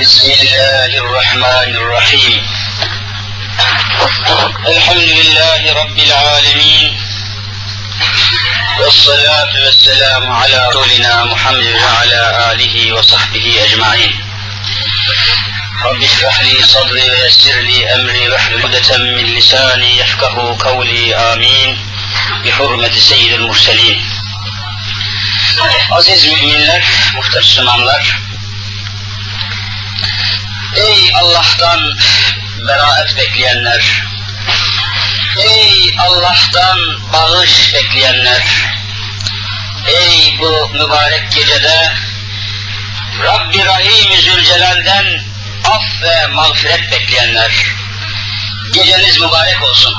بسم الله الرحمن الرحيم. الحمد لله رب العالمين والصلاة والسلام على رسولنا محمد وعلى آله وصحبه أجمعين. رب اشرح لي صدري ويسر لي أمري واحلل عقدة من لساني يفقه قولي آمين. بحرمة سيد المرسلين. Aziz müminler, muhterem Müslümanlar, Ey Allah'tan beraat bekleyenler, ey Allah'tan bağış bekleyenler, ey bu mübarek gecede Rabbi Rahim Zülcelal'den af ve mağfiret bekleyenler, geceniz mübarek olsun.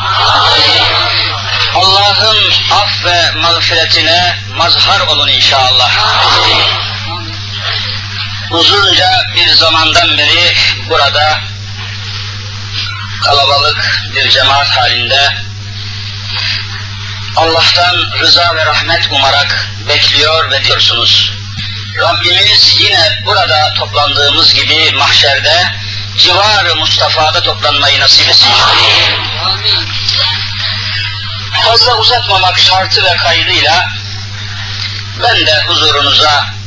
Allah'ın af ve mağfiretine mazhar olun inşallah. Uzunca bir zamandan beri burada kalabalık bir cemaat halinde Allah'tan rıza ve rahmet umarak bekliyor ve diyorsunuz. Rabbimiz yine burada toplandığımız gibi mahşerde civar-ı Mustafa'da toplanmayı nasip etsin. Fazla uzatmamak şartı ve kaydıyla ben de huzurunuza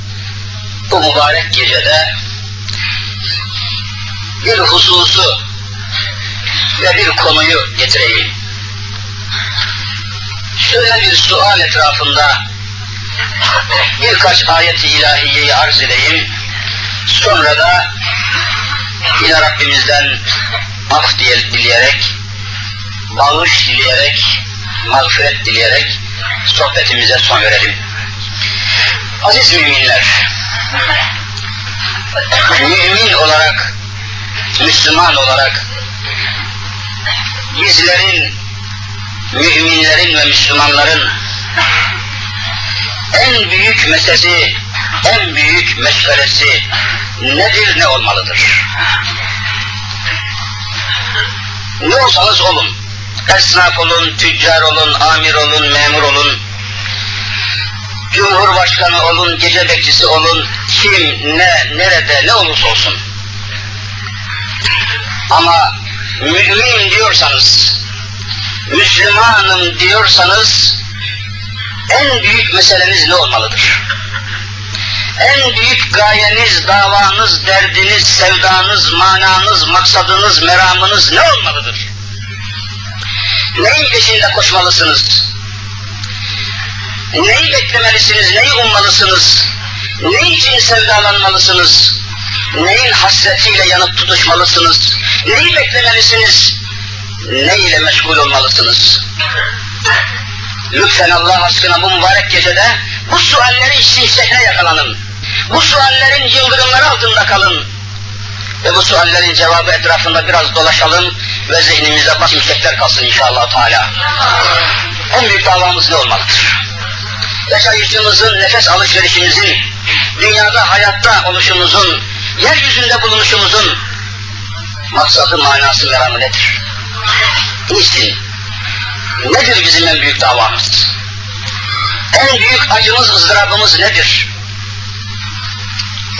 bu mübarek gecede bir hususu ve bir konuyu getireyim. Şöyle bir sual etrafında birkaç ayeti ilahiyeyi arz edeyim. Sonra da yine Rabbimizden af dileyerek, bağış dileyerek, mağfiret dileyerek sohbetimize son verelim. Aziz müminler, mümin olarak, Müslüman olarak bizlerin, müminlerin ve Müslümanların en büyük meselesi, en büyük meşgalesi nedir, ne olmalıdır? Ne olsanız olun, esnaf olun, tüccar olun, amir olun, memur olun, Cumhurbaşkanı olun, gece bekçisi olun, kim, ne, nerede, ne olursa olsun. Ama mümin diyorsanız, Müslümanım diyorsanız, en büyük meseleniz ne olmalıdır? En büyük gayeniz, davanız, derdiniz, sevdanız, mananız, maksadınız, meramınız ne olmalıdır? Neyin peşinde koşmalısınız? Neyi beklemelisiniz, neyi ummalısınız? Ne için sevdalanmalısınız? Neyin hasretiyle yanıp tutuşmalısınız? Neyi beklemelisiniz? Ne ile meşgul olmalısınız? Lütfen Allah aşkına bu mübarek gecede bu suallerin şimşekine yakalanın. Bu suallerin yıldırımları altında kalın. Ve bu suallerin cevabı etrafında biraz dolaşalım ve zihnimizde şimşekler kalsın inşallah Teala. En büyük davamız ne olmalıdır? Yaşayışımızın, nefes alışverişimizin, dünyada hayatta oluşumuzun, yeryüzünde bulunuşumuzun maksadı, manası, meramı nedir? Niçin? Nedir bizim en büyük davamız? En büyük acımız, ızdırabımız nedir?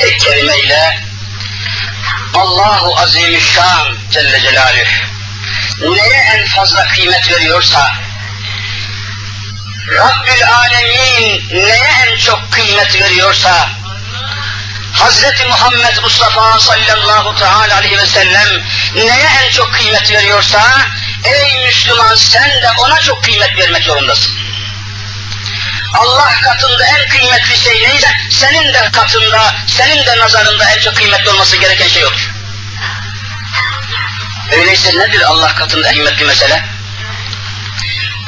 Tek kelimeyle Allahu Azimüşşan Celle Celaluhu neye en fazla kıymet veriyorsa Rabbül Alemin neye en çok kıymet veriyorsa, Hazreti Muhammed Mustafa sallallahu teala aleyhi ve sellem neye en çok kıymet veriyorsa, ey Müslüman sen de ona çok kıymet vermek zorundasın. Allah katında en kıymetli şey neyse, senin de katında, senin de nazarında en çok kıymetli olması gereken şey olur. Öyleyse nedir Allah katında en kıymetli mesele?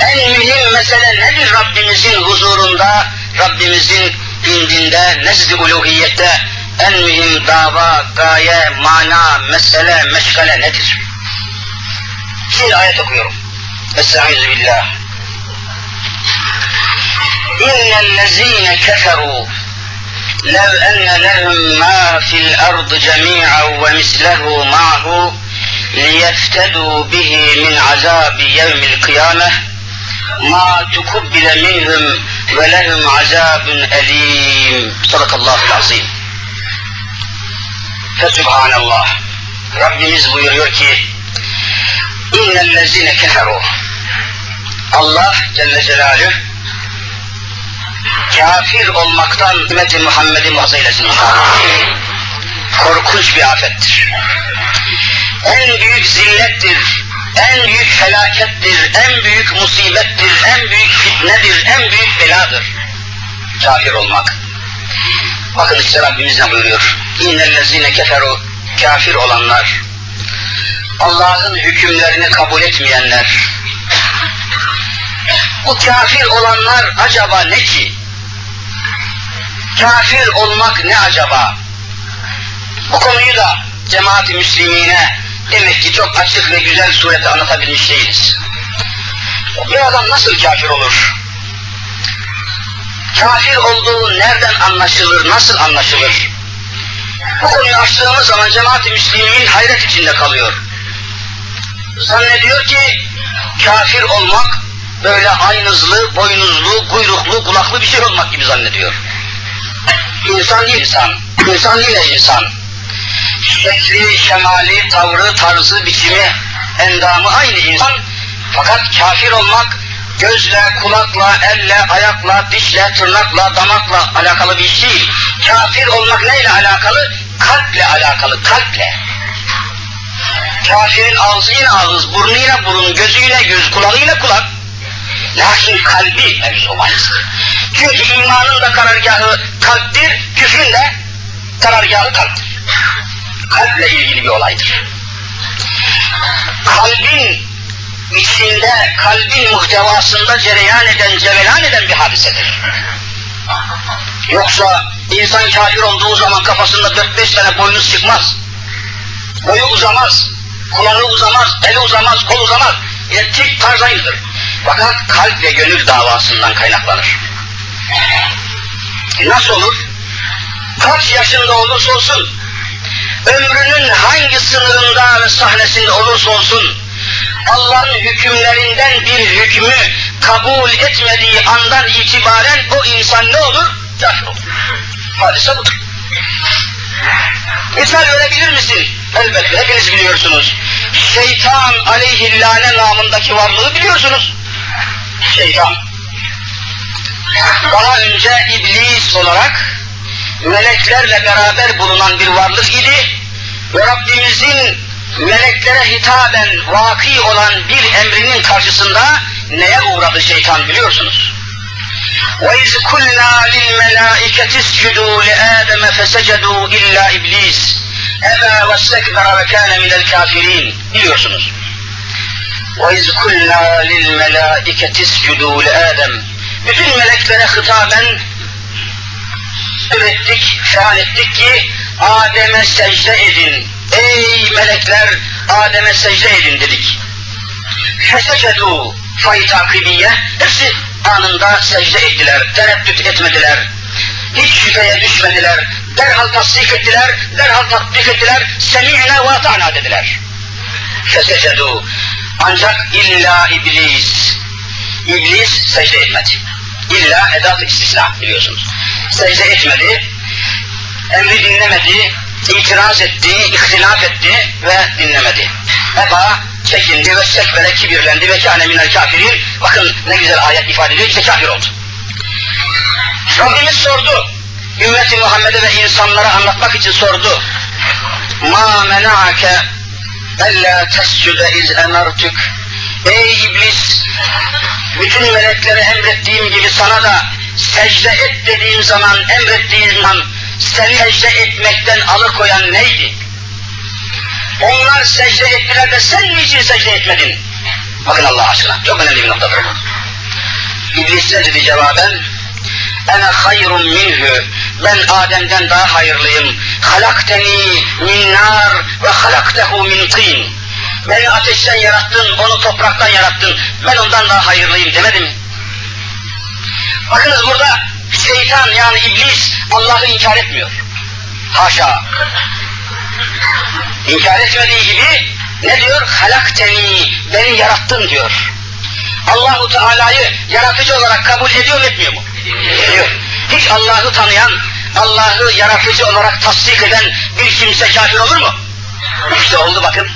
En mühim mesele nedir Rabbimizin huzurunda, Rabbimizin indinde, nezd-i uluhiyette en mühim dava, gaye, mana, mesele, meşgale nedir? Şimdi ayet okuyorum. Estaizu billah. İnnellezîne keferû لو أن لهم ما في الأرض جميعا ومثله معه ليفتدوا به من عذاب يوم القيامة ma tukubbil minhum ve lehum azabun elim. Sadakallahul azim. Fesubhanallah. Rabbimiz buyuruyor ki İnnellezine keferu Allah Celle Celaluhu kafir olmaktan ümmeti Muhammed'in vaziyetini korkunç bir afettir. En büyük zillettir en büyük felakettir, en büyük musibettir, en büyük fitnedir, en büyük beladır. Kafir olmak. Bakın işte Rabbimiz ne buyuruyor? İnnellezine keferu kafir olanlar, Allah'ın hükümlerini kabul etmeyenler, bu kafir olanlar acaba ne ki? Kafir olmak ne acaba? Bu konuyu da cemaat-i müslimine demek ki çok açık ve güzel surette anlatabilmiş değiliz. Bir adam nasıl kafir olur? Kafir olduğu nereden anlaşılır, nasıl anlaşılır? Bu konuyu açtığımız zaman cemaat-i müslimin hayret içinde kalıyor. Zannediyor ki kafir olmak böyle aynızlı, boynuzlu, kuyruklu, kulaklı bir şey olmak gibi zannediyor. İnsan değil insan, insan yine insan. Şekli, şemali, tavrı, tarzı, biçimi, endamı aynı insan. Fakat kafir olmak gözle, kulakla, elle, ayakla, dişle, tırnakla, damakla alakalı bir iş değil. Kafir olmak neyle alakalı? Kalple alakalı, kalple. Kafirin ağzı yine ağız, burnu yine burun, gözü yine göz, kulağı yine kulak. Lakin kalbi mevzu bahis. Çünkü imanın da karargahı kalptir, küfrün de karargahı kalptir. Kalple ilgili bir olaydır. Kalbin içinde, kalbin muhtevasında cereyan eden, cevelan eden bir hadisedir. Yoksa insan kafir olduğu zaman kafasında dört beş tane boynuz çıkmaz. Boyu uzamaz, kulağı uzamaz, eli uzamaz, kol uzamaz. Yine tip tarz aynıdır. Fakat kalp ve gönül davasından kaynaklanır. Nasıl olur? Kaç yaşında olursa olsun, ömrünün hangi sınırında ve sahnesinde olursa olsun, Allah'ın hükümlerinden bir hükmü kabul etmediği andan itibaren o insan ne olur? Kafir olur. Hadise budur. Misal verebilir misin? Elbette hepiniz biliyorsunuz. Şeytan aleyhillâne namındaki varlığı biliyorsunuz. Şeytan. Daha önce iblis olarak meleklerle beraber bulunan bir varlık idi ve Rabbimizin meleklere hitaben vaki olan bir emrinin karşısında neye uğradı şeytan biliyorsunuz. وَاِذْ كُلْنَا لِلْمَلَائِكَةِ اسْجُدُوا لِآدَمَ فَسَجَدُوا اِلَّا اِبْلِيسِ اَبَا وَاسْتَكْبَرَ وَكَانَ مِنَ الْكَافِرِينَ biliyorsunuz. وَاِذْ كُلْنَا لِلْمَلَائِكَةِ اسْجُدُوا لِآدَمَ Bütün meleklere hitaben ürettik, feal ettik ki Adem'e secde edin. Ey melekler Adem'e secde edin dedik. Fesecedu fay takibiye hepsi anında secde ettiler, tereddüt etmediler. Hiç şüpheye düşmediler. Derhal tasdik ettiler, derhal tatbik ettiler. Semi'ne ve ata'na dediler. Fesecedu ancak illa iblis. İblis secde etmedi. İlla edat-ı istisna biliyorsunuz. Secde etmedi, emri dinlemedi, itiraz etti, ihtilaf etti ve dinlemedi. Eba çekindi ve sekbere kibirlendi ve kâne minel kafirin. Bakın ne güzel ayet ifade ediyor, işte kafir oldu. Rabbimiz sordu. Ümmeti Muhammed'e ve insanlara anlatmak için sordu. Ma mena'ake ella tescude iz emertük. Ey iblis! Bütün meleklere emrettiğim gibi sana da secde et dediğim zaman, emrettiğim zaman seni secde etmekten alıkoyan neydi? Onlar secde ettiler de sen niçin secde etmedin? Bakın Allah aşkına, çok önemli bir noktadır bu. İblis ne dedi cevaben? Ene hayrun minhü. Ben Adem'den daha hayırlıyım. Halakteni min nar ve halaktehu min tin. Beni ateşten yarattın, onu topraktan yarattın. Ben ondan daha hayırlıyım demedim. Bakınız burada şeytan yani iblis Allah'ı inkar etmiyor. Haşa. İnkar etmediği gibi ne diyor? Halakteni, beni yarattın diyor. Allahu Teala'yı yaratıcı olarak kabul ediyor mu etmiyor mu? Ediyor. Hiç Allah'ı tanıyan, Allah'ı yaratıcı olarak tasdik eden bir kimse kafir olur mu? İşte oldu bakın.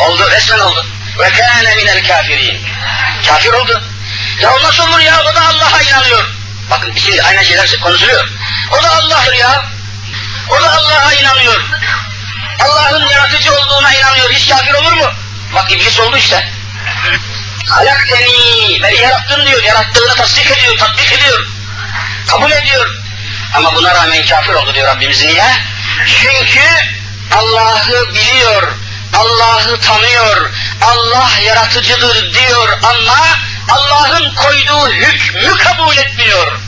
Oldu, resmen oldu. Ve kâne minel kafirin. Kafir oldu. Ya nasıl olur ya? O da Allah'a inanıyor. Bakın şimdi aynı şeyler konuşuluyor. O da Allah'tır ya. O da Allah'a inanıyor. Allah'ın yaratıcı olduğuna inanıyor. Hiç kafir olur mu? Bak iblis oldu işte. Halakteni, beni yarattın diyor. Yarattığını tasdik ediyor, tatbik ediyor. Kabul ediyor. Ama buna rağmen kafir oldu diyor Rabbimiz. Niye? Çünkü Allah'ı biliyor, Allah'ı tanıyor, Allah yaratıcıdır diyor ama Allah'ın koyduğu hükmü kabul etmiyor.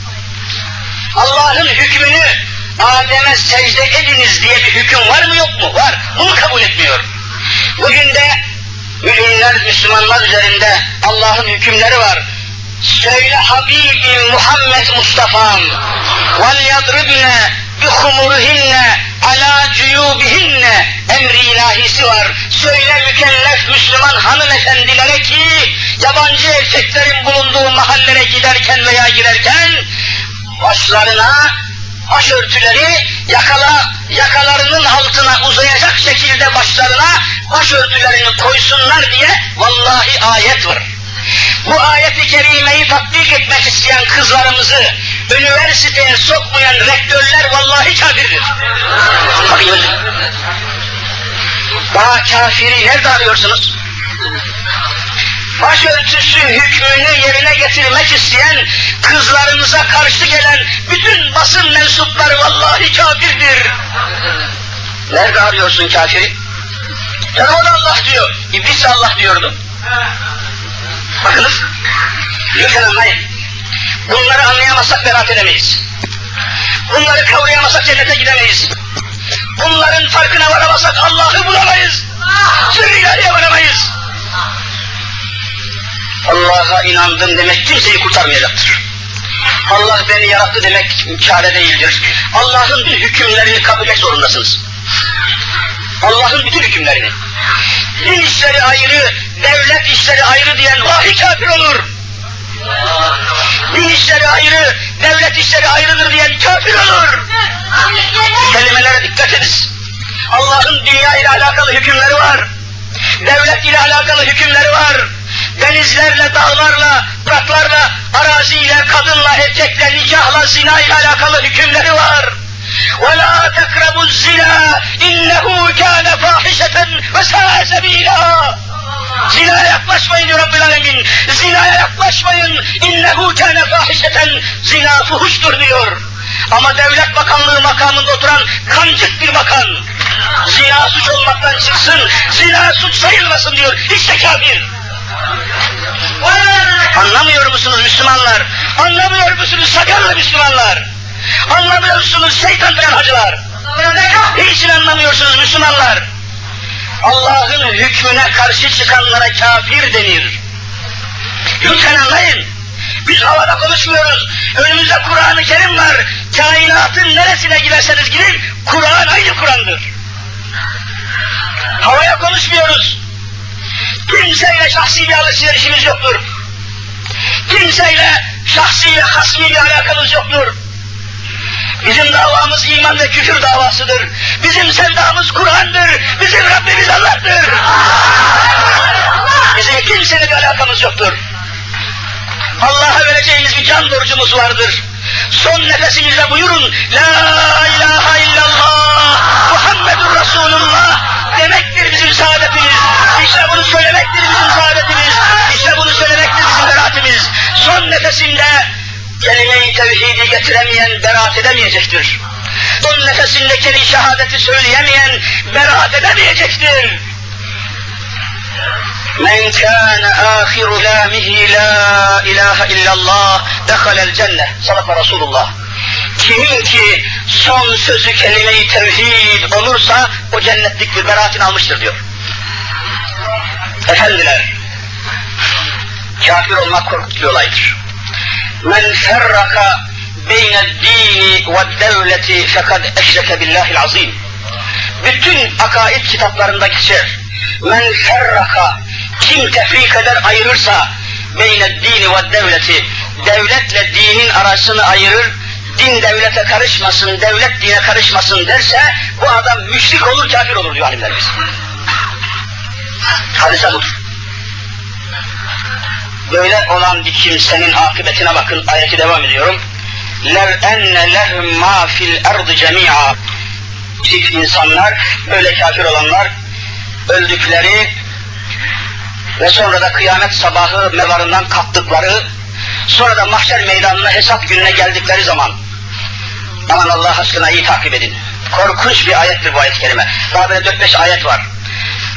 Allah'ın hükmünü Adem'e secde ediniz diye bir hüküm var mı yok mu? Var. Bunu kabul etmiyor. Bugün de müminler, Müslümanlar üzerinde Allah'ın hükümleri var. Söyle Habibim Muhammed Mustafa'm vel yadribne bi humuruhinne ala cuyubihinne emri ilahisi var. Söyle mükellef Müslüman hanımefendilere ki yabancı erkeklerin bulunduğu mahallere giderken veya girerken başlarına başörtüleri yakala, yakalarının altına uzayacak şekilde başlarına başörtülerini koysunlar diye vallahi ayet var. Bu ayeti kerimeyi tatbik etmek isteyen kızlarımızı üniversiteye sokmayan rektörler vallahi kafirdir. Bakın Daha kafiri nerede arıyorsunuz? başörtüsü hükmünü yerine getirmek isteyen kızlarımıza karşı gelen bütün basın mensupları vallahi kafirdir. Nerede arıyorsun kafiri? Ya o Allah diyor. İblis Allah diyordu. Bakınız. Lütfen anlayın. Bunları anlayamazsak beraat edemeyiz. Bunları kavrayamazsak cennete gidemeyiz. Bunların farkına varamazsak Allah'ı bulamayız. Sürüyleriye varamayız. Allah'a inandım demek kimseyi kurtarmayacaktır. Allah beni yarattı demek çare değildir. Allah'ın bütün hükümlerini kabul etmek zorundasınız. Allah'ın bütün hükümlerini. Din işleri ayrı, devlet işleri ayrı diyen vahiy kafir olur. Din işleri ayrı, devlet işleri ayrıdır diyen kafir olur. Kelimelere dikkat ediniz. Allah'ın dünya ile alakalı hükümleri var. Devlet ile alakalı hükümleri var denizlerle, dağlarla, bıraklarla, araziyle, kadınla, erkekle, nikahla, zina ile alakalı hükümleri var. وَلَا تَقْرَبُوا الزِّنَا اِنَّهُ كَانَ فَاحِشَةً وَسَاءَ سَب۪يلًا Zinaya yaklaşmayın diyor Rabbül Alemin. Zinaya yaklaşmayın. İnnehu kâne fahişeten. Zina fuhuştur diyor. Ama devlet bakanlığı makamında oturan kancık bir bakan. Zina suç olmaktan çıksın. Zina suç sayılmasın diyor. İşte kafir. Anlamıyor musunuz Müslümanlar? Anlamıyor musunuz sakarlı Müslümanlar? Anlamıyor musunuz şeytan veren hacılar? Niçin anlamıyorsunuz Müslümanlar? Allah'ın hükmüne karşı çıkanlara kafir denir. Lütfen anlayın. Biz havada konuşmuyoruz. Önümüzde Kur'an-ı Kerim var. Kainatın neresine giderseniz gidin, Kur'an aynı Kur'an'dır. Havaya konuşmuyoruz. Kimseyle şahsi bir alışverişimiz yoktur. Kimseyle şahsi ve hasmi bir alakamız yoktur. Bizim davamız iman ve küfür davasıdır. Bizim sevdamız Kur'an'dır. Bizim Rabbimiz Allah'tır. Bizim kimseyle bir alakamız yoktur. Allah'a vereceğimiz bir can borcumuz vardır. Son nefesimizde buyurun La ilahe illallah Muhammedur Resulullah demektir bizim saadetimiz. İşte bunu söylemektir bizim saadetimiz. İşte bunu söylemektir bizim beraatimiz. Son nefesinde kelime-i tevhidi getiremeyen beraat edemeyecektir. Son nefesinde kelime şehadeti söyleyemeyen beraat edemeyecektir. Men kana ahiru lamihi la ilahe illallah dehalel cennet. Sadaka Resulullah. Kimin ki son sözü kelime-i tevhid olursa o cennetlik bir beraatini almıştır diyor. Efendiler, kafir olmak korkunç bir olaydır. Men ferraka beyne dini ve devleti fekad eşreke billahil azim. Bütün akaid kitaplarında geçer. Men ferraka kim tefrik eder ayırırsa beyne dini ve devleti devletle dinin arasını ayırır din devlete karışmasın, devlet dine karışmasın derse bu adam müşrik olur, kafir olur diyor alimlerimiz. Hadise budur. Böyle olan bir kimsenin akıbetine bakın, ayeti devam ediyorum. لَوْ اَنَّ لَهُمْ مَا فِي الْاَرْضِ جَمِيعًا Tip insanlar, böyle kafir olanlar, öldükleri ve sonra da kıyamet sabahı mezarından kalktıkları, sonra da mahşer meydanına hesap gününe geldikleri zaman, aman Allah aşkına iyi takip edin. Korkunç bir ayettir bu ayet-i kerime. Daha böyle 4-5 ayet var.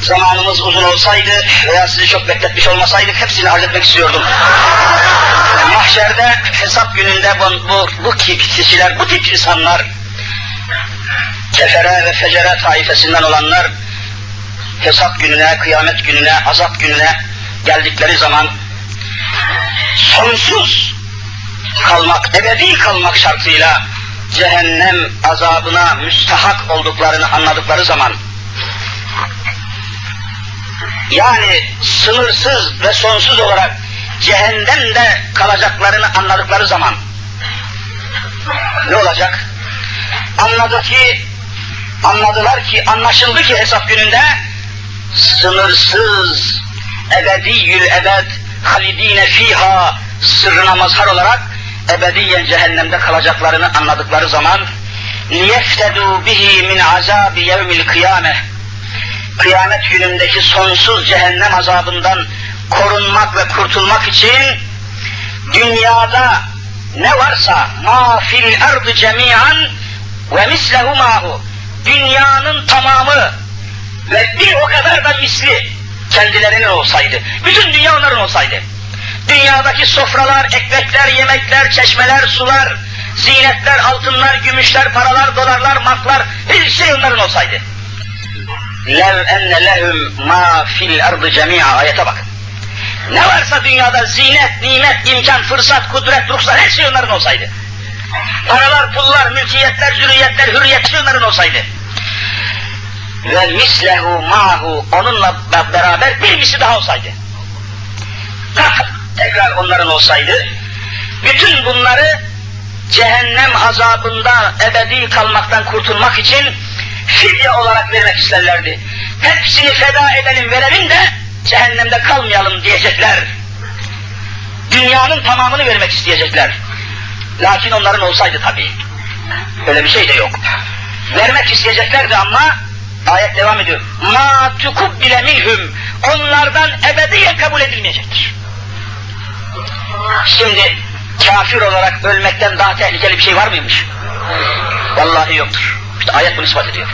Zamanımız uzun olsaydı veya sizi çok bekletmiş olmasaydık hepsini halletmek istiyordum. Mahşerde hesap gününde bu, bu, bu kişiler, bu tip insanlar, kefere ve fecere taifesinden olanlar, hesap gününe, kıyamet gününe, azap gününe geldikleri zaman sonsuz kalmak, ebedi kalmak şartıyla cehennem azabına müstahak olduklarını anladıkları zaman yani sınırsız ve sonsuz olarak cehennemde kalacaklarını anladıkları zaman ne olacak? Anladı ki, anladılar ki, anlaşıldı ki hesap gününde sınırsız, ebediyül ebed, halidine fiha sırrına mazhar olarak ebediyen cehennemde kalacaklarını anladıkları zaman liyeftedû bihi min azabi yevmil kıyameh kıyamet günündeki sonsuz cehennem azabından korunmak ve kurtulmak için dünyada ne varsa ma fil ardı cemiyan ve mislehu mahu dünyanın tamamı ve bir o kadar da misli kendilerinin olsaydı. Bütün dünya onların olsaydı. Dünyadaki sofralar, ekmekler, yemekler, çeşmeler, sular, zinetler, altınlar, gümüşler, paralar, dolarlar, marklar, her şey onların olsaydı lev enne lehum ma fil ardı cemi'a ayete bakın. Ne varsa dünyada zinet, nimet, imkan, fırsat, kudret, ruhsat her şey onların olsaydı. Paralar, pullar, mülkiyetler, zürriyetler, hürriyet şey onların olsaydı. Ve mislehu mahu onunla beraber bir misli daha olsaydı. Kat tekrar onların olsaydı. Bütün bunları cehennem azabında ebedi kalmaktan kurtulmak için fidye olarak vermek isterlerdi. Hepsini feda edelim verelim de cehennemde kalmayalım diyecekler. Dünyanın tamamını vermek isteyecekler. Lakin onların olsaydı tabii. Öyle bir şey de yok. Vermek isteyeceklerdi ama ayet devam ediyor. Ma bile minhum onlardan ebediyen kabul edilmeyecektir. Şimdi kafir olarak ölmekten daha tehlikeli bir şey var mıymış? Vallahi yoktur. İşte ayet bunu ispat ediyor.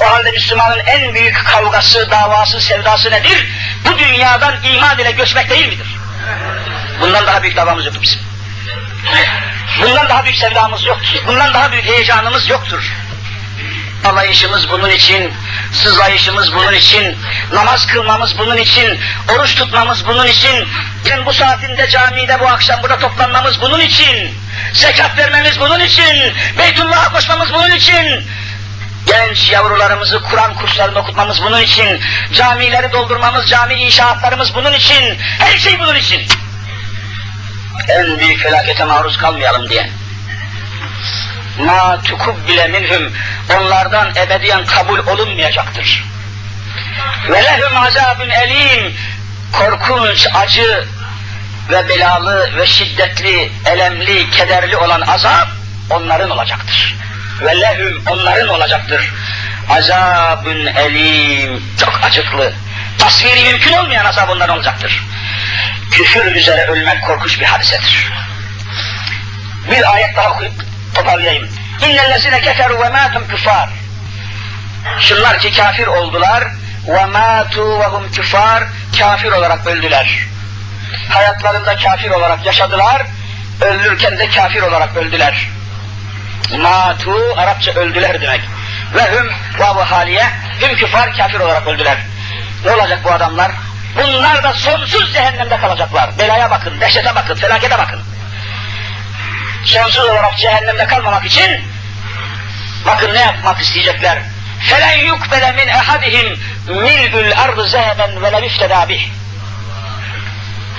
O halde Müslümanın en büyük kavgası, davası, sevdası nedir? Bu dünyadan iman ile göçmek değil midir? Bundan daha büyük davamız yoktur bizim. Bundan daha büyük sevdamız yoktur. Bundan daha büyük heyecanımız yoktur. Alayışımız bunun için, sızlayışımız bunun için, namaz kılmamız bunun için, oruç tutmamız bunun için, gün bu saatinde camide bu akşam burada toplanmamız bunun için, zekat vermemiz bunun için, Beytullah'a koşmamız bunun için, genç yavrularımızı Kur'an kurslarında okutmamız bunun için, camileri doldurmamız, cami inşaatlarımız bunun için, her şey bunun için. En büyük felakete maruz kalmayalım diye ma bile minhum onlardan ebediyen kabul olunmayacaktır. Ve lehum azabun elim korkunç, acı ve belalı ve şiddetli, elemli, kederli olan azap onların olacaktır. Ve lehum onların olacaktır. Azabun elim çok acıklı. Tasviri mümkün olmayan azap onların olacaktır. Küfür üzere ölmek korkunç bir hadisedir. Bir ayet daha okuyup toparlayayım. İnnellezine keferu ve matum küfar. Şunlar ki kafir oldular ve matu ve hum küfar kafir olarak öldüler. Hayatlarında kafir olarak yaşadılar, öldürürken de kafir olarak öldüler. Matu Arapça öldüler demek. Ve hüm vavu haliye hüm küfar kafir olarak öldüler. Ne olacak bu adamlar? Bunlar da sonsuz cehennemde kalacaklar. Belaya bakın, dehşete bakın, felakete bakın sonsuz olarak cehennemde kalmamak için bakın ne yapmak isteyecekler. فَلَنْ يُقْبَلَ مِنْ اَحَدِهِمْ مِلْءُ الْاَرْضِ زَهَبًا وَلَوْ اِفْتَدَى بِهِ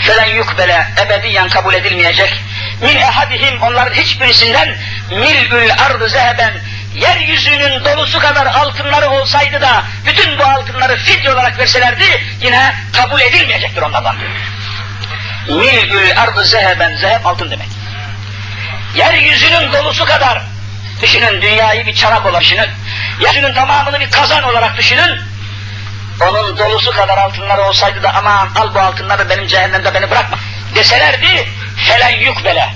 فَلَنْ يُقْبَلَ ebediyen kabul edilmeyecek min ehadihim onların hiçbirisinden mil'ül ardı zeheben yeryüzünün dolusu kadar altınları olsaydı da bütün bu altınları fidye olarak verselerdi yine kabul edilmeyecektir onlardan diyor. Mil'ül ardı zeheben, zeheb altın demek. Yeryüzünün dolusu kadar düşünün dünyayı bir çanak olarak düşünün. Yeryüzünün tamamını bir kazan olarak düşünün. Onun dolusu kadar altınları olsaydı da aman al bu altınları benim cehennemde beni bırakma deselerdi felen yukbele.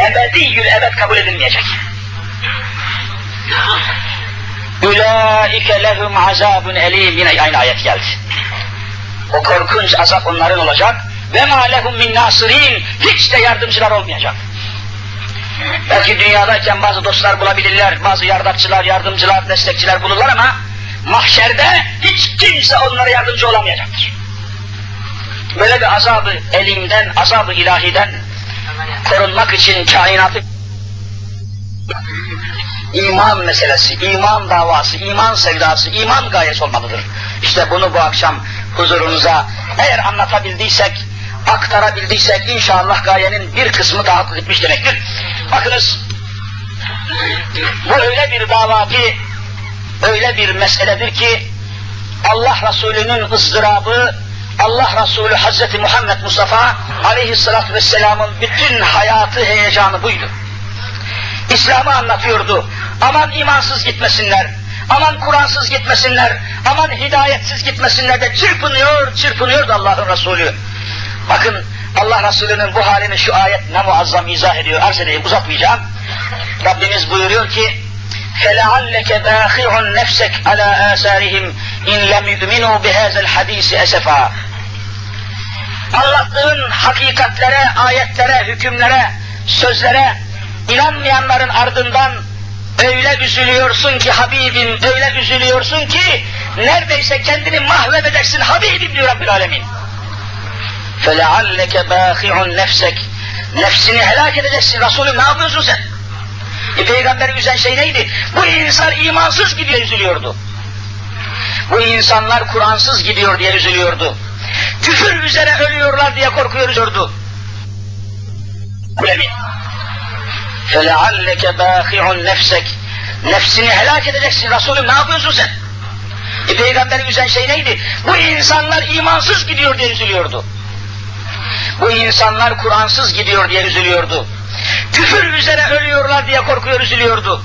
Ebediyyül ebed kabul edilmeyecek. Ulaike lehum azabun elim yine aynı ayet geldi. O korkunç azap onların olacak ve ma lehum min nasirin hiç de yardımcılar olmayacak. Belki dünyadayken bazı dostlar bulabilirler, bazı yardakçılar, yardımcılar, destekçiler bulurlar ama mahşerde hiç kimse onlara yardımcı olamayacaktır. Böyle bir azabı elimden, azabı ilahiden korunmak için kainatı iman meselesi, iman davası, iman sevdası, iman gayesi olmalıdır. İşte bunu bu akşam huzurunuza eğer anlatabildiysek, aktarabildiysek inşallah gayenin bir kısmı daha etmiş demektir. Bakınız, bu öyle bir dava ki, öyle bir meseledir ki, Allah Resulü'nün ızdırabı, Allah Resulü Hazreti Muhammed Mustafa aleyhissalatü vesselamın bütün hayatı heyecanı buydu. İslam'ı anlatıyordu. Aman imansız gitmesinler, aman Kur'ansız gitmesinler, aman hidayetsiz gitmesinler de çırpınıyor, çırpınıyordu Allah'ın Resulü. Bakın Allah Resulü'nün bu halini şu ayet ne muazzam izah ediyor, arz edeyim uzatmayacağım. Rabbimiz buyuruyor ki, فَلَعَلَّكَ بَاخِعٌ نَفْسَكَ عَلَى آثَارِهِمْ اِنْ لَمْ يُؤْمِنُوا بِهَذَا الْحَد۪يسِ اَسَفًا Anlattığın hakikatlere, ayetlere, hükümlere, sözlere inanmayanların ardından öyle üzülüyorsun ki Habibim, öyle üzülüyorsun ki neredeyse kendini mahvedeceksin Habibim diyor Rabbül Alemin. فَلَعَلَّكَ بَاخِعٌ nefsek Nefsini helak edeceksin. Resulüm ne yapıyorsun sen? E, peygamberi üzen şey neydi? Bu insan imansız gidiyor üzülüyordu. Bu insanlar Kur'ansız gidiyor diye üzülüyordu. Küfür üzere ölüyorlar diye korkuyor üzüyordu. Alemin. فَلَعَلَّكَ بَاخِعٌ nefsek Nefsini helak edeceksin. Resulüm ne yapıyorsun sen? E, peygamberi üzen şey neydi? Bu insanlar imansız gidiyor diye üzülüyordu. Bu insanlar Kur'ansız gidiyor diye üzülüyordu. Küfür üzere ölüyorlar diye korkuyor üzülüyordu.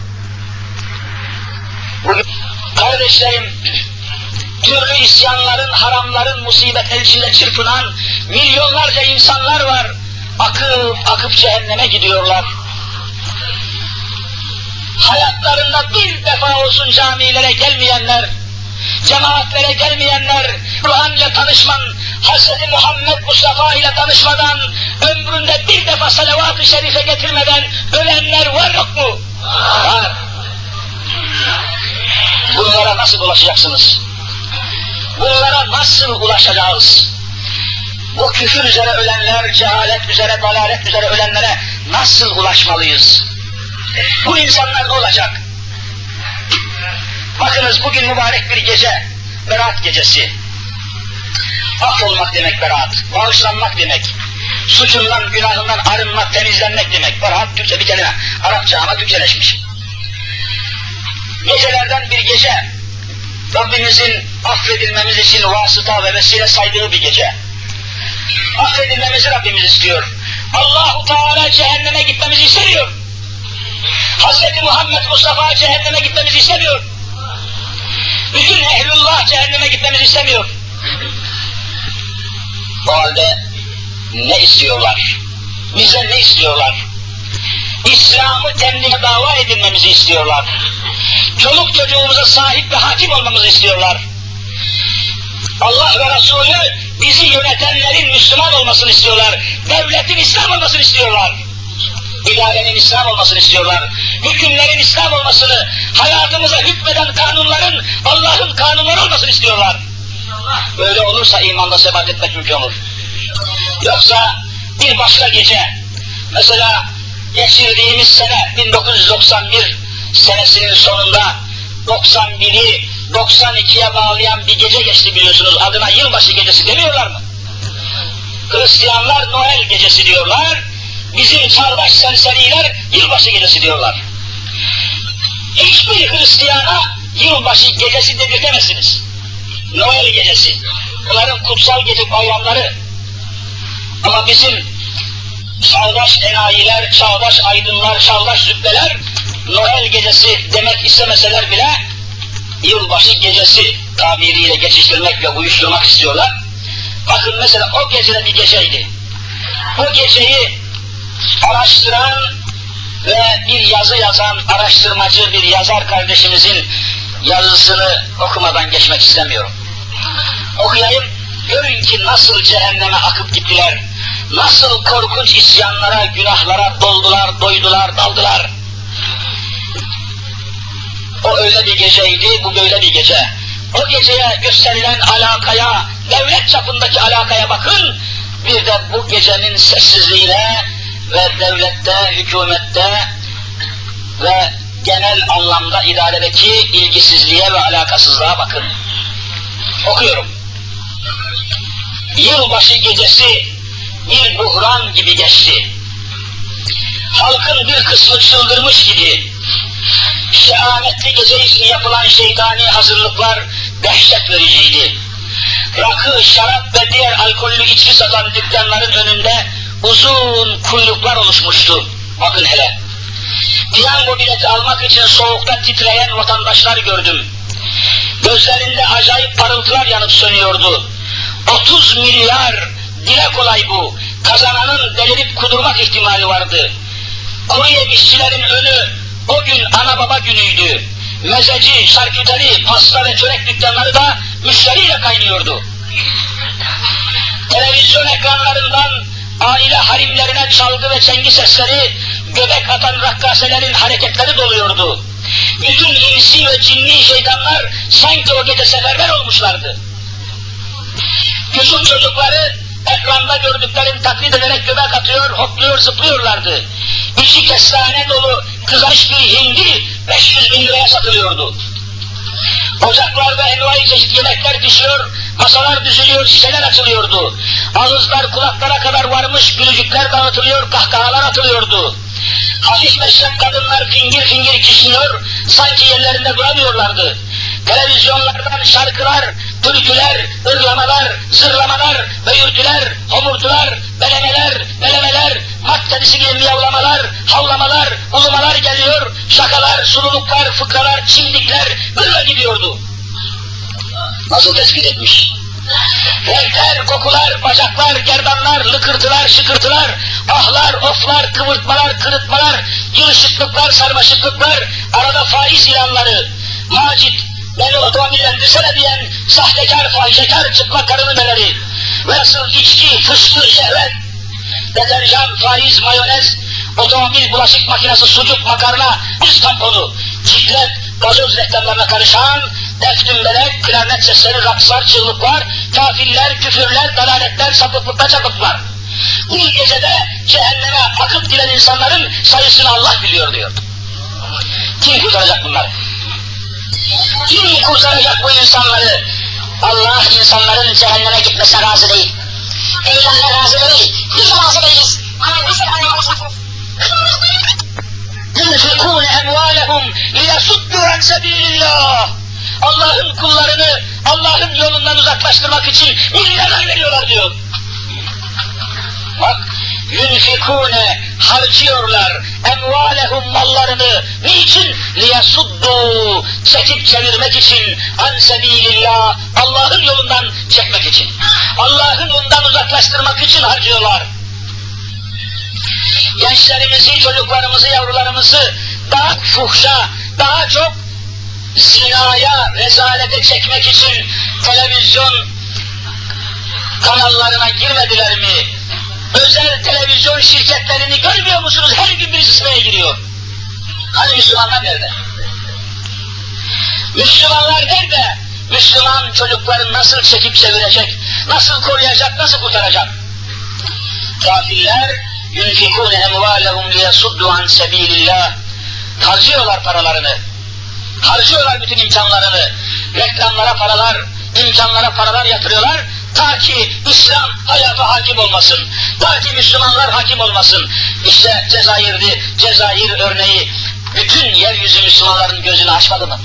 Bugün kardeşlerim türlü isyanların, haramların, musibetler içinde çırpınan milyonlarca insanlar var. Akıp akıp cehenneme gidiyorlar. Hayatlarında bir defa olsun camilere gelmeyenler, cemaatlere gelmeyenler, Kur'an ile tanışman, Hz. Muhammed Mustafa ile tanışmadan, ömründe bir defa salavat-ı şerife getirmeden ölenler var yok mu? Var. Bunlara nasıl ulaşacaksınız? Bunlara nasıl ulaşacağız? Bu küfür üzere ölenler, cehalet üzere, dalalet üzere ölenlere nasıl ulaşmalıyız? Bu insanlar ne olacak? Bakınız bugün mübarek bir gece, Berat gecesi. Affolmak demek beraat, bağışlanmak demek. Suçundan, günahından arınmak, temizlenmek demek. Beraat Türkçe bir kelime. Arapça ama Türkçeleşmiş. Gecelerden bir gece, Rabbimizin affedilmemiz için vasıta ve vesile saydığı bir gece. Affedilmemizi Rabbimiz istiyor. Allahu Teala cehenneme gitmemizi istemiyor. Hz. Muhammed Mustafa cehenneme gitmemizi istemiyor. Bütün ehlullah cehenneme gitmemizi istemiyor. O halde ne istiyorlar? Bizden ne istiyorlar? İslam'ı temline dava edilmemizi istiyorlar. Çoluk çocuğumuza sahip ve hakim olmamızı istiyorlar. Allah ve Resulü bizi yönetenlerin Müslüman olmasını istiyorlar. Devletin İslam olmasını istiyorlar. İdarenin İslam olmasını istiyorlar. Hükümlerin İslam olmasını, hayatımıza hükmeden kanunların Allah'ın kanunları olmasını istiyorlar. Böyle olursa imanda sebat etmek mümkün olur. Yoksa bir başka gece, mesela geçirdiğimiz sene 1991 senesinin sonunda 91'i 92'ye bağlayan bir gece geçti biliyorsunuz. Adına yılbaşı gecesi demiyorlar mı? Hristiyanlar Noel gecesi diyorlar. bizim çağdaş serseriler yılbaşı gecesi diyorlar. Hiçbir Hristiyana yılbaşı gecesi dedirtemezsiniz. Noel gecesi. Bunların kutsal gece bayramları. Ama bizim çağdaş enayiler, çağdaş aydınlar, çağdaş zübbeler Noel gecesi demek istemeseler bile yılbaşı gecesi tabiriyle geçiştirmek ve uyuşturmak istiyorlar. Bakın mesela o gecede bir geceydi. O geceyi araştıran ve bir yazı yazan araştırmacı bir yazar kardeşimizin yazısını okumadan geçmek istemiyorum. Okuyayım, görün ki nasıl cehenneme akıp gittiler, nasıl korkunç isyanlara, günahlara doldular, doydular, daldılar. O öyle bir geceydi, bu böyle bir gece. O geceye gösterilen alakaya, devlet çapındaki alakaya bakın, bir de bu gecenin sessizliğine ve devlette, hükümette ve genel anlamda idaredeki ilgisizliğe ve alakasızlığa bakın. Okuyorum. Yılbaşı gecesi bir buhran gibi geçti. Halkın bir kısmı çıldırmış gibi. Şehametli gece için yapılan şeytani hazırlıklar dehşet vericiydi. Rakı, şarap ve diğer alkollü içki satan dükkanların önünde uzun kuyruklar oluşmuştu. Bakın hele. Piyango bileti almak için soğukta titreyen vatandaşlar gördüm. Gözlerinde acayip parıltılar yanıp sönüyordu. 30 milyar dile kolay bu. Kazananın delirip kudurmak ihtimali vardı. Kuru yemişçilerin önü o gün ana baba günüydü. Mezeci, şarküteri, pasta ve çörek dükkanları da müşteriyle kaynıyordu. Televizyon ekranlarından aile harimlerine çalgı ve çengi sesleri, göbek atan rakkaselerin hareketleri doluyordu. Bütün insi ve cinni şeytanlar sanki o gece seferber olmuşlardı. Küçük çocukları ekranda gördüklerini taklit ederek göbek atıyor, hopluyor, zıplıyorlardı. İçi kestane dolu kızaç bir hindi 500 bin liraya satılıyordu. Ocaklarda envai çeşit yemekler pişiyor, masalar düzülüyor, şişeler açılıyordu. Ağızlar kulaklara kadar varmış, gülücükler dağıtılıyor, kahkahalar atılıyordu. Hafif meşrep kadınlar fingir fingir kişniyor, sanki yerlerinde duramıyorlardı. Televizyonlardan şarkılar, türküler, ırlamalar, zırlamalar, böğürtüler, homurtular, belemeler, belemeler, mat kedisi gibi miyavlamalar, havlamalar, ulumalar geliyor, şakalar, sululuklar, fıkralar, çimdikler böyle gidiyordu. Nasıl tespit etmiş? Renkler, kokular, bacaklar, gerdanlar, lıkırtılar, şıkırtılar, ahlar, oflar, kıvırtmalar, kırıtmalar, yılışıklıklar, sarmaşıklıklar, arada faiz ilanları, macit, beni otomobillendirsene diyen sahtekar, fahişekar, çıplak karı neleri, nasıl içki, fıskı, şehvet, deterjan, faiz, mayonez, otomobil, bulaşık makinesi, sucuk, makarna, üst tamponu, ciklet, gazoz reklamlarına karışan, deftümbelek, klarnet sesleri, rakslar, çığlıklar, kafirler, küfürler, dalaletler, sapıklıklar, çapıklar. Bu gecede cehenneme akıp giden insanların sayısını Allah biliyor diyor. Kim kurtaracak bunları? Kim kurtaracak bu insanları? Allah insanların cehenneme gitmesine razı değil. Peygamber razı değil. Biz razı değiliz. Ama nasıl anlamayacaksınız? يُنْفِقُونَ اَمْوَالَهُمْ لِيَسُدُّوا عَنْ سَب۪يلِ اللّٰهِ Allah'ın kullarını Allah'ın yolundan uzaklaştırmak için milyarlar veriyorlar diyor. Bak, yunfikune harcıyorlar emvalehum mallarını. Niçin? Liyasuddu çekip çevirmek için. An sebilillah Allah'ın yolundan çekmek için. Allah'ın ondan uzaklaştırmak için harcıyorlar. Gençlerimizi, çocuklarımızı, yavrularımızı daha fuhşa, daha çok zinaya, rezalete çekmek için televizyon kanallarına girmediler mi? Özel televizyon şirketlerini görmüyor musunuz? Her gün birisi sıraya giriyor. Hani Müslümanlar nerede? Müslümanlar nerede? Müslüman çocukları nasıl çekip çevirecek? Nasıl koruyacak? Nasıl kurtaracak? Kafirler yunfikûne emvâlehum liyasuddu an sebilillah harcıyorlar paralarını harcıyorlar bütün imkanlarını reklamlara paralar imkanlara paralar yatırıyorlar Ta ki İslam hayata hakim olmasın. Ta ki Müslümanlar hakim olmasın. İşte Cezayir'di. Cezayir örneği bütün yeryüzü Müslümanların gözünü açmadı mı?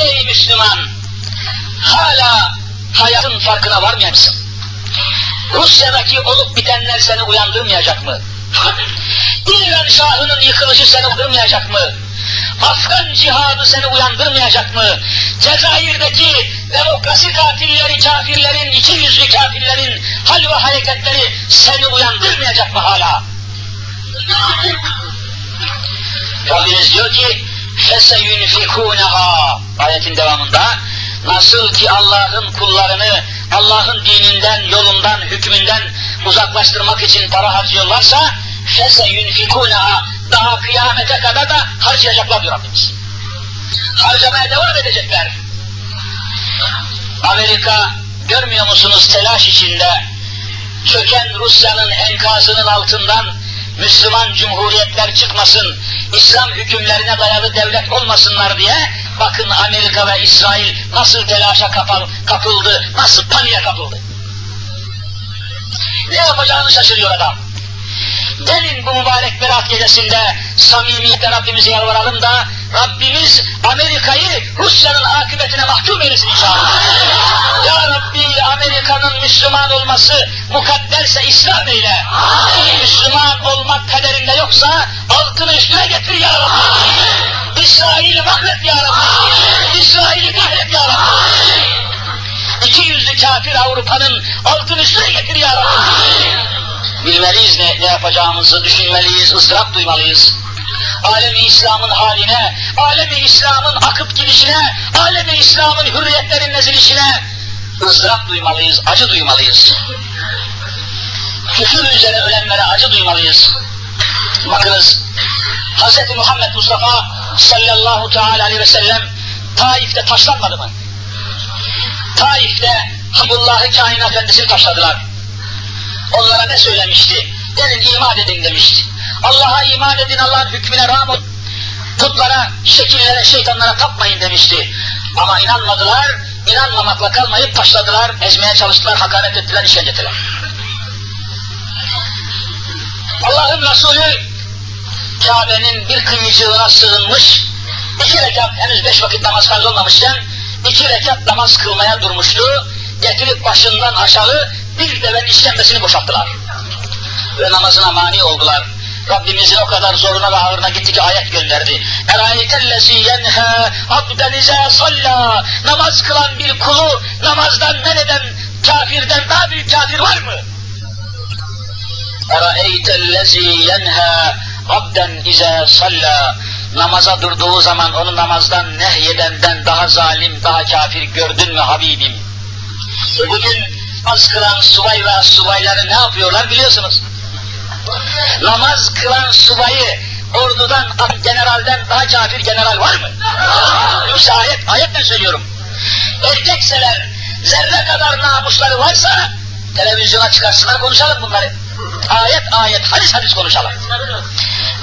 Ey Müslüman! Hala hayatın farkına varmıyor musun? Rusya'daki olup bitenler seni uyandırmayacak mı? İran Şahı'nın yıkılışı seni uyandırmayacak mı? Afgan cihadı seni uyandırmayacak mı? Cezayir'deki demokrasi katilleri, kafirlerin, iki yüzlü kafirlerin hal ve hareketleri seni uyandırmayacak mı hala? Rabbimiz diyor ki فَسَيُنْفِكُونَهَا ayetin devamında nasıl ki Allah'ın kullarını Allah'ın dininden, yolundan, hükmünden uzaklaştırmak için para harcıyorlarsa فَسَيُنْفِكُونَهَا daha kıyamete kadar da harcayacaklar diyor Rabbimiz. Harcamaya devam edecekler. Amerika görmüyor musunuz telaş içinde çöken Rusya'nın enkazının altından Müslüman cumhuriyetler çıkmasın, İslam hükümlerine dayalı devlet olmasınlar diye bakın Amerika ve İsrail nasıl telaşa kapal, kapıldı, nasıl paniğe kapıldı. Ne yapacağını şaşırıyor adam. Gelin bu mübarek berat gecesinde samimiyetle Rabbimize yalvaralım da Rabbimiz Amerika'yı Rusya'nın akıbetine mahkum eylesin inşallah. ya Rabbi Amerika'nın Müslüman olması mukadderse İslam eyle. Müslüman olmak kaderinde yoksa altını üstüne getir ya Rabbi. İsrail'i mahvet ya Rabbi. İsrail'i kahret ya Rabbi. İki yüzlü kafir Avrupa'nın altını üstüne getir ya Rabbi. Bilmeliyiz ne, ne yapacağımızı, düşünmeliyiz, ıstırap duymalıyız. Alemi İslam'ın haline, alemi İslam'ın akıp gidişine, alemi İslam'ın hürriyetlerin nezilişine ızdırap duymalıyız, acı duymalıyız. Küfür üzere ölenlere acı duymalıyız. Bakınız, Hz. Muhammed Mustafa sallallahu teala aleyhi ve sellem Taif'te taşlanmadı mı? Taif'te Habullah'ı kainat efendisini taşladılar. Onlara ne söylemişti? Gelin iman edin demişti. Allah'a iman edin, Allah'ın hükmüne rağm olun. Putlara, şekillere, şeytanlara tapmayın demişti. Ama inanmadılar, inanmamakla kalmayıp taşladılar, ezmeye çalıştılar, hakaret ettiler, işkence ettiler. Allah'ın Resulü Kabe'nin bir kıyıcığına sığınmış, iki rekat, henüz beş vakit namaz farz olmamışken, iki rekat namaz kılmaya durmuştu, getirip başından aşağı bir devenin işkembesini boşalttılar. Ve namazına mani oldular. Rabbimizin o kadar zoruna ve ağırına gitti ki ayet gönderdi. Erayetellezi yenhe abden izâ sallâ. Namaz kılan bir kulu namazdan men kafirden daha büyük kafir var mı? Erayetellezi yenhe abden izâ sallâ. Namaza durduğu zaman onu namazdan nehyedenden daha zalim, daha kafir gördün mü Habibim? Bugün namaz kılan subay ve subayları ne yapıyorlar biliyorsunuz. Namaz kılan subayı ordudan, generalden daha kafir general var mı? Yoksa ayet, ayetle söylüyorum. Erkekseler, zerre kadar namusları varsa, televizyona çıkarsınlar konuşalım bunları. Ayet ayet, hadis hadis konuşalım.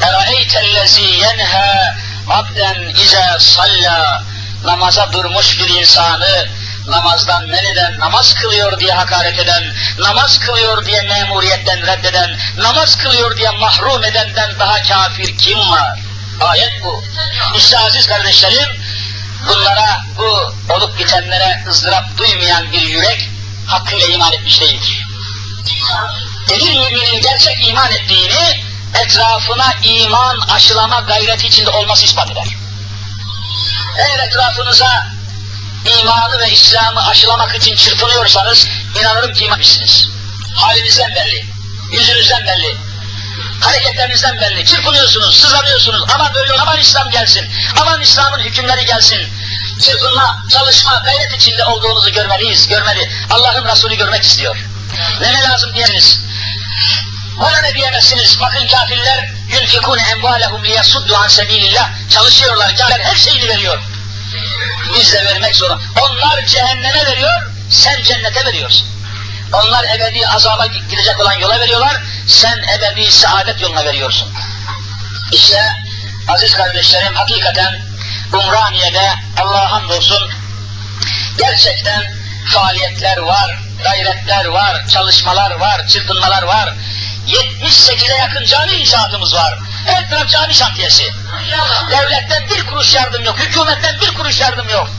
Eraeytellezi yenhe abden ize salla namaza durmuş bir insanı namazdan men namaz kılıyor diye hakaret eden, namaz kılıyor diye memuriyetten reddeden, namaz kılıyor diye mahrum edenden daha kafir kim var? Ayet bu. İşte aziz kardeşlerim, bunlara, bu olup bitenlere ızdırap duymayan bir yürek hakkıyla iman etmiş değildir. Bir müminin gerçek iman ettiğini etrafına iman aşılama gayreti içinde olması ispat eder. Eğer etrafınıza imanı ve İslam'ı aşılamak için çırpınıyorsanız inanırım ki imanmışsınız. Halinizden belli, yüzünüzden belli, hareketlerinizden belli. Çırpınıyorsunuz, sızlanıyorsunuz. Aman böyle aman İslam gelsin, aman İslam'ın hükümleri gelsin. Çırpınma, çalışma, gayret içinde olduğunuzu görmeliyiz, görmeli. Allah'ın Resulü görmek istiyor. Ne ne lazım diyesiniz? Bana ne diyemezsiniz? Bakın kafirler yunfikune emvalehum liyasuddu an sebilillah. Çalışıyorlar, kafirler her şeyini veriyor biz de vermek zorunda. Onlar cehenneme veriyor, sen cennete veriyorsun. Onlar ebedi azaba gidecek olan yola veriyorlar, sen ebedi saadet yoluna veriyorsun. İşte aziz kardeşlerim hakikaten Umraniye'de Allah'a hamdolsun gerçekten faaliyetler var, gayretler var, çalışmalar var, çırpınmalar var. 78'e yakın cami inşaatımız var. Her taraf cami şantiyesi. Devletten bir kuruş yardım yok, hükümetten bir kuruş yardım yok.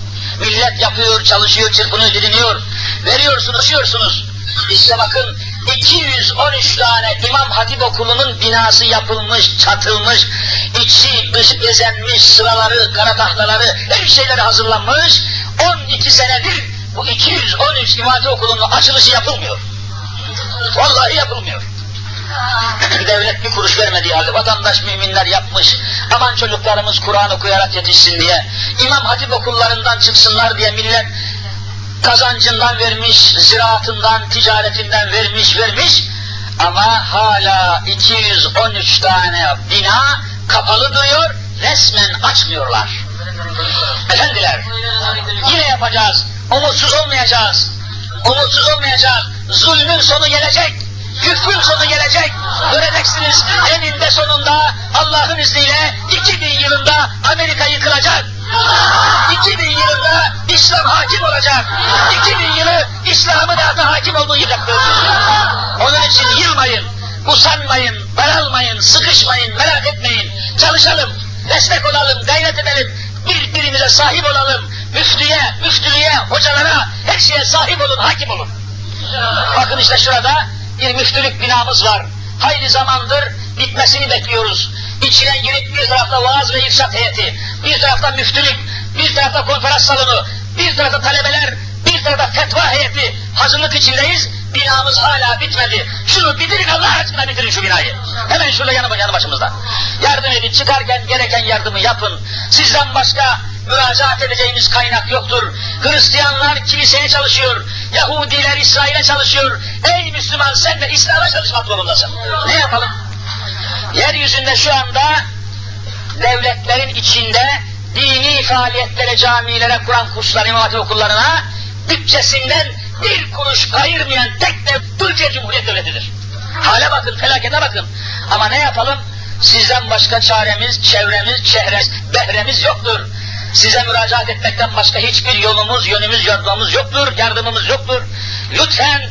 Millet yapıyor, çalışıyor, çırpınıyor, didiniyor. Veriyorsunuz, açıyorsunuz. İşte bakın 213 tane İmam Hatip Okulu'nun binası yapılmış, çatılmış, içi dışı bezenmiş, sıraları, kara tahtaları, her şeyleri hazırlanmış. 12 senedir bu 213 İmam Hatip Okulu'nun açılışı yapılmıyor. Vallahi yapılmıyor. Devlet bir kuruş vermediği halde vatandaş müminler yapmış. Aman çocuklarımız Kur'an okuyarak yetişsin diye. İmam Hatip okullarından çıksınlar diye millet kazancından vermiş, ziraatından, ticaretinden vermiş, vermiş. Ama hala 213 tane bina kapalı duruyor, resmen açmıyorlar. Efendiler, yine yapacağız. Umutsuz olmayacağız. Umutsuz olmayacağız. Zulmün sonu gelecek. Küfrün sonu gelecek. Göreceksiniz eninde sonunda Allah'ın izniyle 2000 yılında Amerika yıkılacak. 2000 yılında İslam hakim olacak. 2000 yılı İslam'ın adı hakim olmayacaktır. Onun için yılmayın, usanmayın, daralmayın, sıkışmayın, merak etmeyin. Çalışalım, destek olalım, gayret edelim. Birbirimize sahip olalım. Müftüye, müftülüğe, hocalara, her şeye sahip olun, hakim olun. Bakın işte şurada bir müftülük binamız var. Hayli zamandır bitmesini bekliyoruz. İçine girip bir tarafta vaaz ve irşat heyeti, bir tarafta müftülük, bir tarafta konferans salonu, bir tarafta talebeler, bir tarafta fetva heyeti hazırlık içindeyiz. Binamız hala bitmedi. Şunu bitirin Allah aşkına bitirin şu binayı. Hemen şurada yanı, yanı başımızda. Yardım edin, çıkarken gereken yardımı yapın. Sizden başka müracaat edeceğimiz kaynak yoktur. Hristiyanlar kiliseye çalışıyor, Yahudiler İsrail'e çalışıyor. Ey Müslüman sen de İslam'a çalışmak zorundasın. Ne yapalım? Yeryüzünde şu anda devletlerin içinde dini faaliyetlere, camilere, Kur'an kursları, imam okullarına bütçesinden bir kuruş ayırmayan tek dev Türkiye Cumhuriyet Devleti'dir. Hale bakın, felakete bakın. Ama ne yapalım? Sizden başka çaremiz, çevremiz, çehremiz, behremiz yoktur. Size müracaat etmekten başka hiçbir yolumuz, yönümüz, yardımımız yoktur, yardımımız yoktur. Lütfen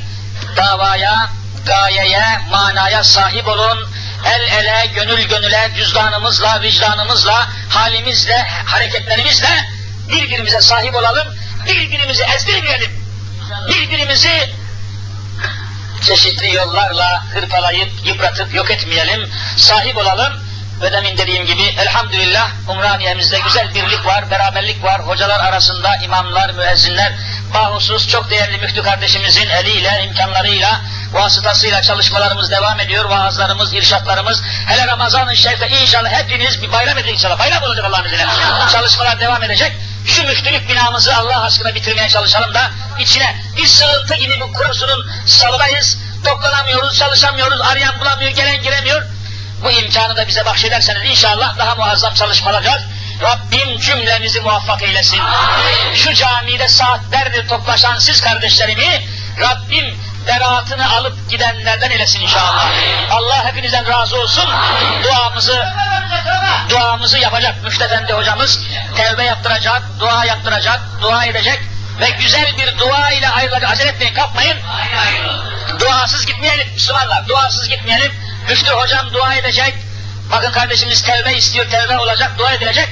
davaya, gayeye, manaya sahip olun. El ele, gönül gönüle, cüzdanımızla, vicdanımızla, halimizle, hareketlerimizle birbirimize sahip olalım. Birbirimizi ezdirmeyelim. Birbirimizi çeşitli yollarla hırpalayıp, yıpratıp yok etmeyelim. Sahip olalım ve demin dediğim gibi elhamdülillah Umraniye'mizde güzel birlik var, beraberlik var. Hocalar arasında imamlar, müezzinler, bahusus çok değerli müftü kardeşimizin eliyle, imkanlarıyla, vasıtasıyla çalışmalarımız devam ediyor. Vaazlarımız, irşatlarımız. Hele Ramazan-ı Şerif'te inşallah hepiniz bir bayram edin inşallah. Bayram olacak Allah'ın izniyle. Çalışmalar devam edecek. Şu müftülük binamızı Allah aşkına bitirmeye çalışalım da içine bir sığıntı gibi bir kurusunun salındayız. Toplanamıyoruz, çalışamıyoruz, arayan bulamıyor, gelen giremiyor. Bu imkanı da bize bahşederseniz inşallah daha muazzam çalışmalar yapacağız. Rabbim cümlemizi muvaffak eylesin. Şu camide saatlerdir toplaşan siz kardeşlerimi Rabbim beraatını alıp gidenlerden eylesin inşallah. Allah hepinizden razı olsun. Duamızı duamızı yapacak Müftü Efendi hocamız. Tevbe yaptıracak, dua yaptıracak, dua edecek ve güzel bir dua ile ayrılacak. Acele etmeyin, kalkmayın. Duasız gitmeyelim Müslümanlar, duasız gitmeyelim. Müftü hocam dua edecek. Bakın kardeşimiz tevbe istiyor, tevbe olacak, dua edilecek.